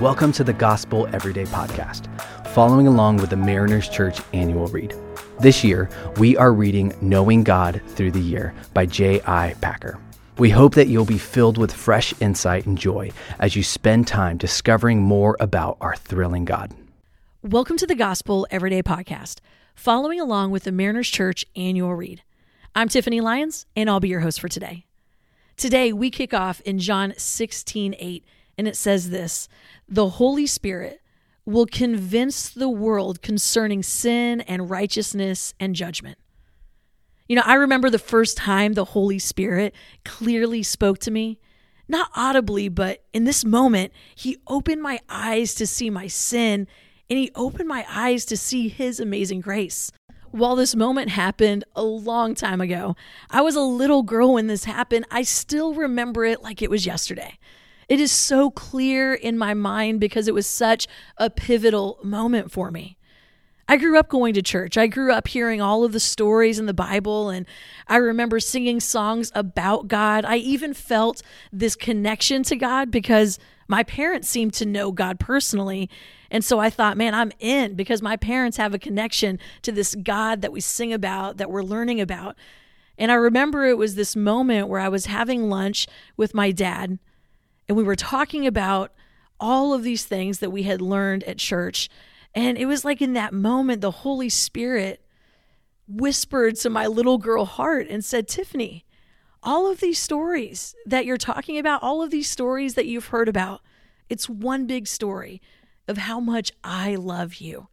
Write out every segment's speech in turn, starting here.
Welcome to the Gospel Everyday Podcast, following along with the Mariners Church annual read. This year, we are reading Knowing God Through the Year by J.I. Packer. We hope that you'll be filled with fresh insight and joy as you spend time discovering more about our thrilling God. Welcome to the Gospel Everyday Podcast, following along with the Mariners Church annual read. I'm Tiffany Lyons, and I'll be your host for today. Today, we kick off in John 16 8, and it says this The Holy Spirit will convince the world concerning sin and righteousness and judgment. You know, I remember the first time the Holy Spirit clearly spoke to me, not audibly, but in this moment, He opened my eyes to see my sin and He opened my eyes to see His amazing grace. While this moment happened a long time ago, I was a little girl when this happened. I still remember it like it was yesterday. It is so clear in my mind because it was such a pivotal moment for me. I grew up going to church. I grew up hearing all of the stories in the Bible, and I remember singing songs about God. I even felt this connection to God because my parents seemed to know God personally. And so I thought, man, I'm in because my parents have a connection to this God that we sing about, that we're learning about. And I remember it was this moment where I was having lunch with my dad, and we were talking about all of these things that we had learned at church. And it was like in that moment, the Holy Spirit whispered to my little girl heart and said, Tiffany, all of these stories that you're talking about, all of these stories that you've heard about, it's one big story of how much I love you,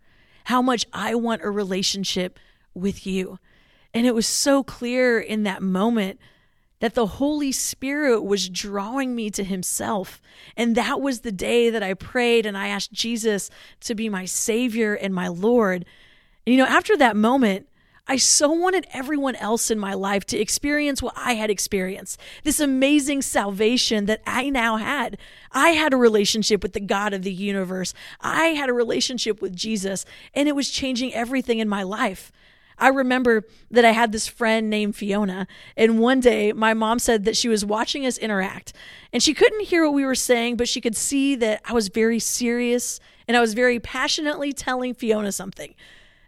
how much I want a relationship with you. And it was so clear in that moment that the Holy Spirit was drawing me to Himself. And that was the day that I prayed and I asked Jesus to be my Savior and my Lord. And you know, after that moment, I so wanted everyone else in my life to experience what I had experienced this amazing salvation that I now had. I had a relationship with the God of the universe, I had a relationship with Jesus, and it was changing everything in my life. I remember that I had this friend named Fiona, and one day my mom said that she was watching us interact, and she couldn't hear what we were saying, but she could see that I was very serious and I was very passionately telling Fiona something.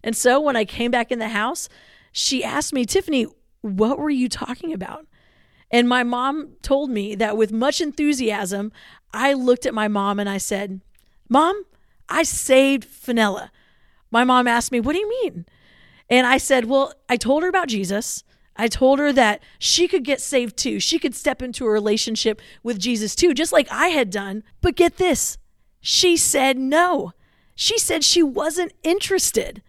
And so when I came back in the house, she asked me, Tiffany, what were you talking about? And my mom told me that with much enthusiasm, I looked at my mom and I said, Mom, I saved Fenella. My mom asked me, What do you mean? And I said, Well, I told her about Jesus. I told her that she could get saved too. She could step into a relationship with Jesus too, just like I had done. But get this she said no. She said she wasn't interested.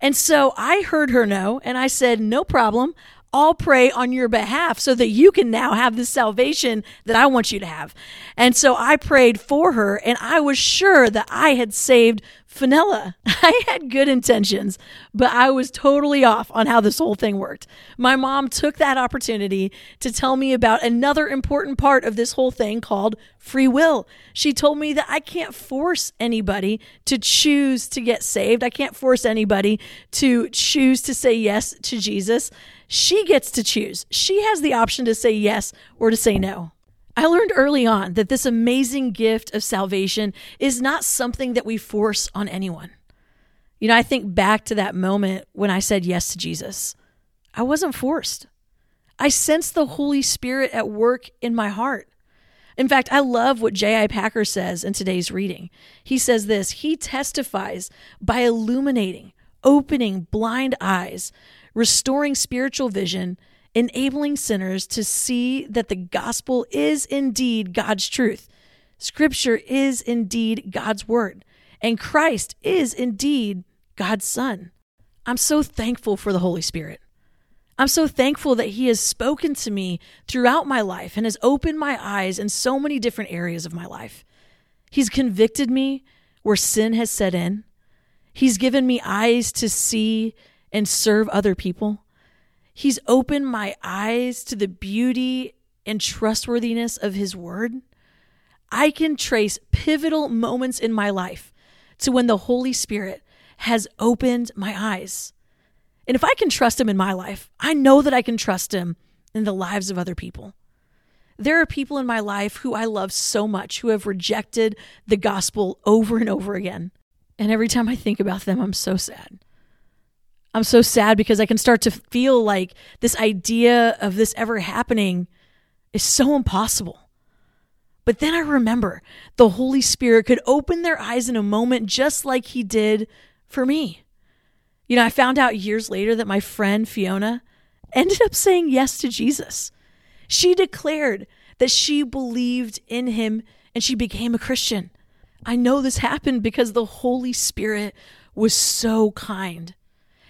And so I heard her no, and I said, No problem. I'll pray on your behalf so that you can now have the salvation that I want you to have. And so I prayed for her, and I was sure that I had saved Fenella. I had good intentions, but I was totally off on how this whole thing worked. My mom took that opportunity to tell me about another important part of this whole thing called free will. She told me that I can't force anybody to choose to get saved. I can't force anybody to choose to say yes to Jesus. She gets to choose. She has the option to say yes or to say no. I learned early on that this amazing gift of salvation is not something that we force on anyone. You know, I think back to that moment when I said yes to Jesus. I wasn't forced. I sensed the Holy Spirit at work in my heart. In fact, I love what J.I. Packer says in today's reading. He says this He testifies by illuminating, opening blind eyes, restoring spiritual vision, enabling sinners to see that the gospel is indeed God's truth. Scripture is indeed God's word, and Christ is indeed God's Son. I'm so thankful for the Holy Spirit. I'm so thankful that He has spoken to me throughout my life and has opened my eyes in so many different areas of my life. He's convicted me where sin has set in. He's given me eyes to see and serve other people. He's opened my eyes to the beauty and trustworthiness of His Word. I can trace pivotal moments in my life to when the Holy Spirit has opened my eyes. And if I can trust Him in my life, I know that I can trust Him in the lives of other people. There are people in my life who I love so much who have rejected the gospel over and over again. And every time I think about them, I'm so sad. I'm so sad because I can start to feel like this idea of this ever happening is so impossible. But then I remember the Holy Spirit could open their eyes in a moment just like He did for me. You know, I found out years later that my friend Fiona ended up saying yes to Jesus. She declared that she believed in Him and she became a Christian. I know this happened because the Holy Spirit was so kind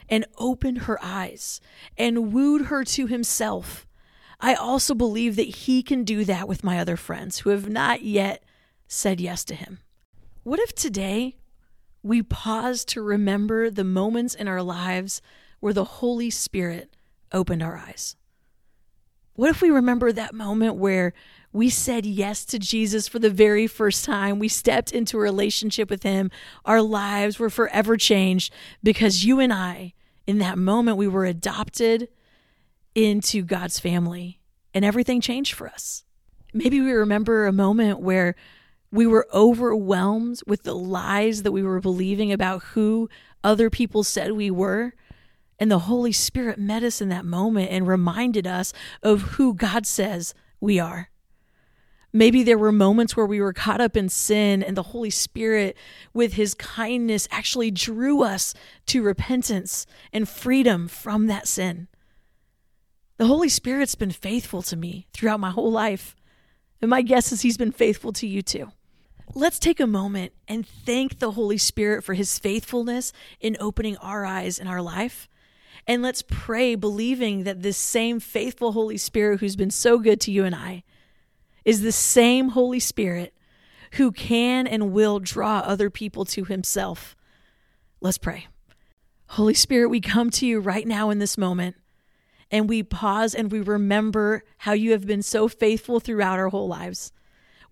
and opened her eyes and wooed her to himself. I also believe that he can do that with my other friends who have not yet said yes to him. What if today we pause to remember the moments in our lives where the Holy Spirit opened our eyes? What if we remember that moment where we said yes to Jesus for the very first time? We stepped into a relationship with Him. Our lives were forever changed because you and I in that moment, we were adopted into God's family and everything changed for us. Maybe we remember a moment where we were overwhelmed with the lies that we were believing about who other people said we were. And the Holy Spirit met us in that moment and reminded us of who God says we are. Maybe there were moments where we were caught up in sin, and the Holy Spirit, with his kindness, actually drew us to repentance and freedom from that sin. The Holy Spirit's been faithful to me throughout my whole life, and my guess is he's been faithful to you too. Let's take a moment and thank the Holy Spirit for his faithfulness in opening our eyes in our life. And let's pray, believing that this same faithful Holy Spirit who's been so good to you and I is the same Holy Spirit who can and will draw other people to himself. Let's pray. Holy Spirit, we come to you right now in this moment and we pause and we remember how you have been so faithful throughout our whole lives.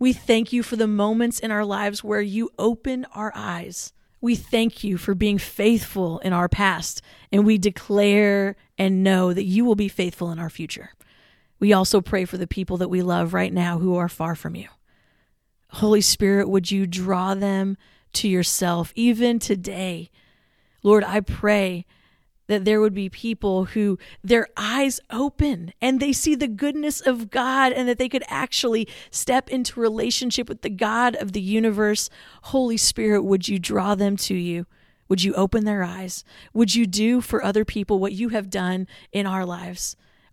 We thank you for the moments in our lives where you open our eyes. We thank you for being faithful in our past, and we declare and know that you will be faithful in our future. We also pray for the people that we love right now who are far from you. Holy Spirit, would you draw them to yourself even today? Lord, I pray that there would be people who their eyes open and they see the goodness of God and that they could actually step into relationship with the God of the universe. Holy Spirit, would you draw them to you? Would you open their eyes? Would you do for other people what you have done in our lives?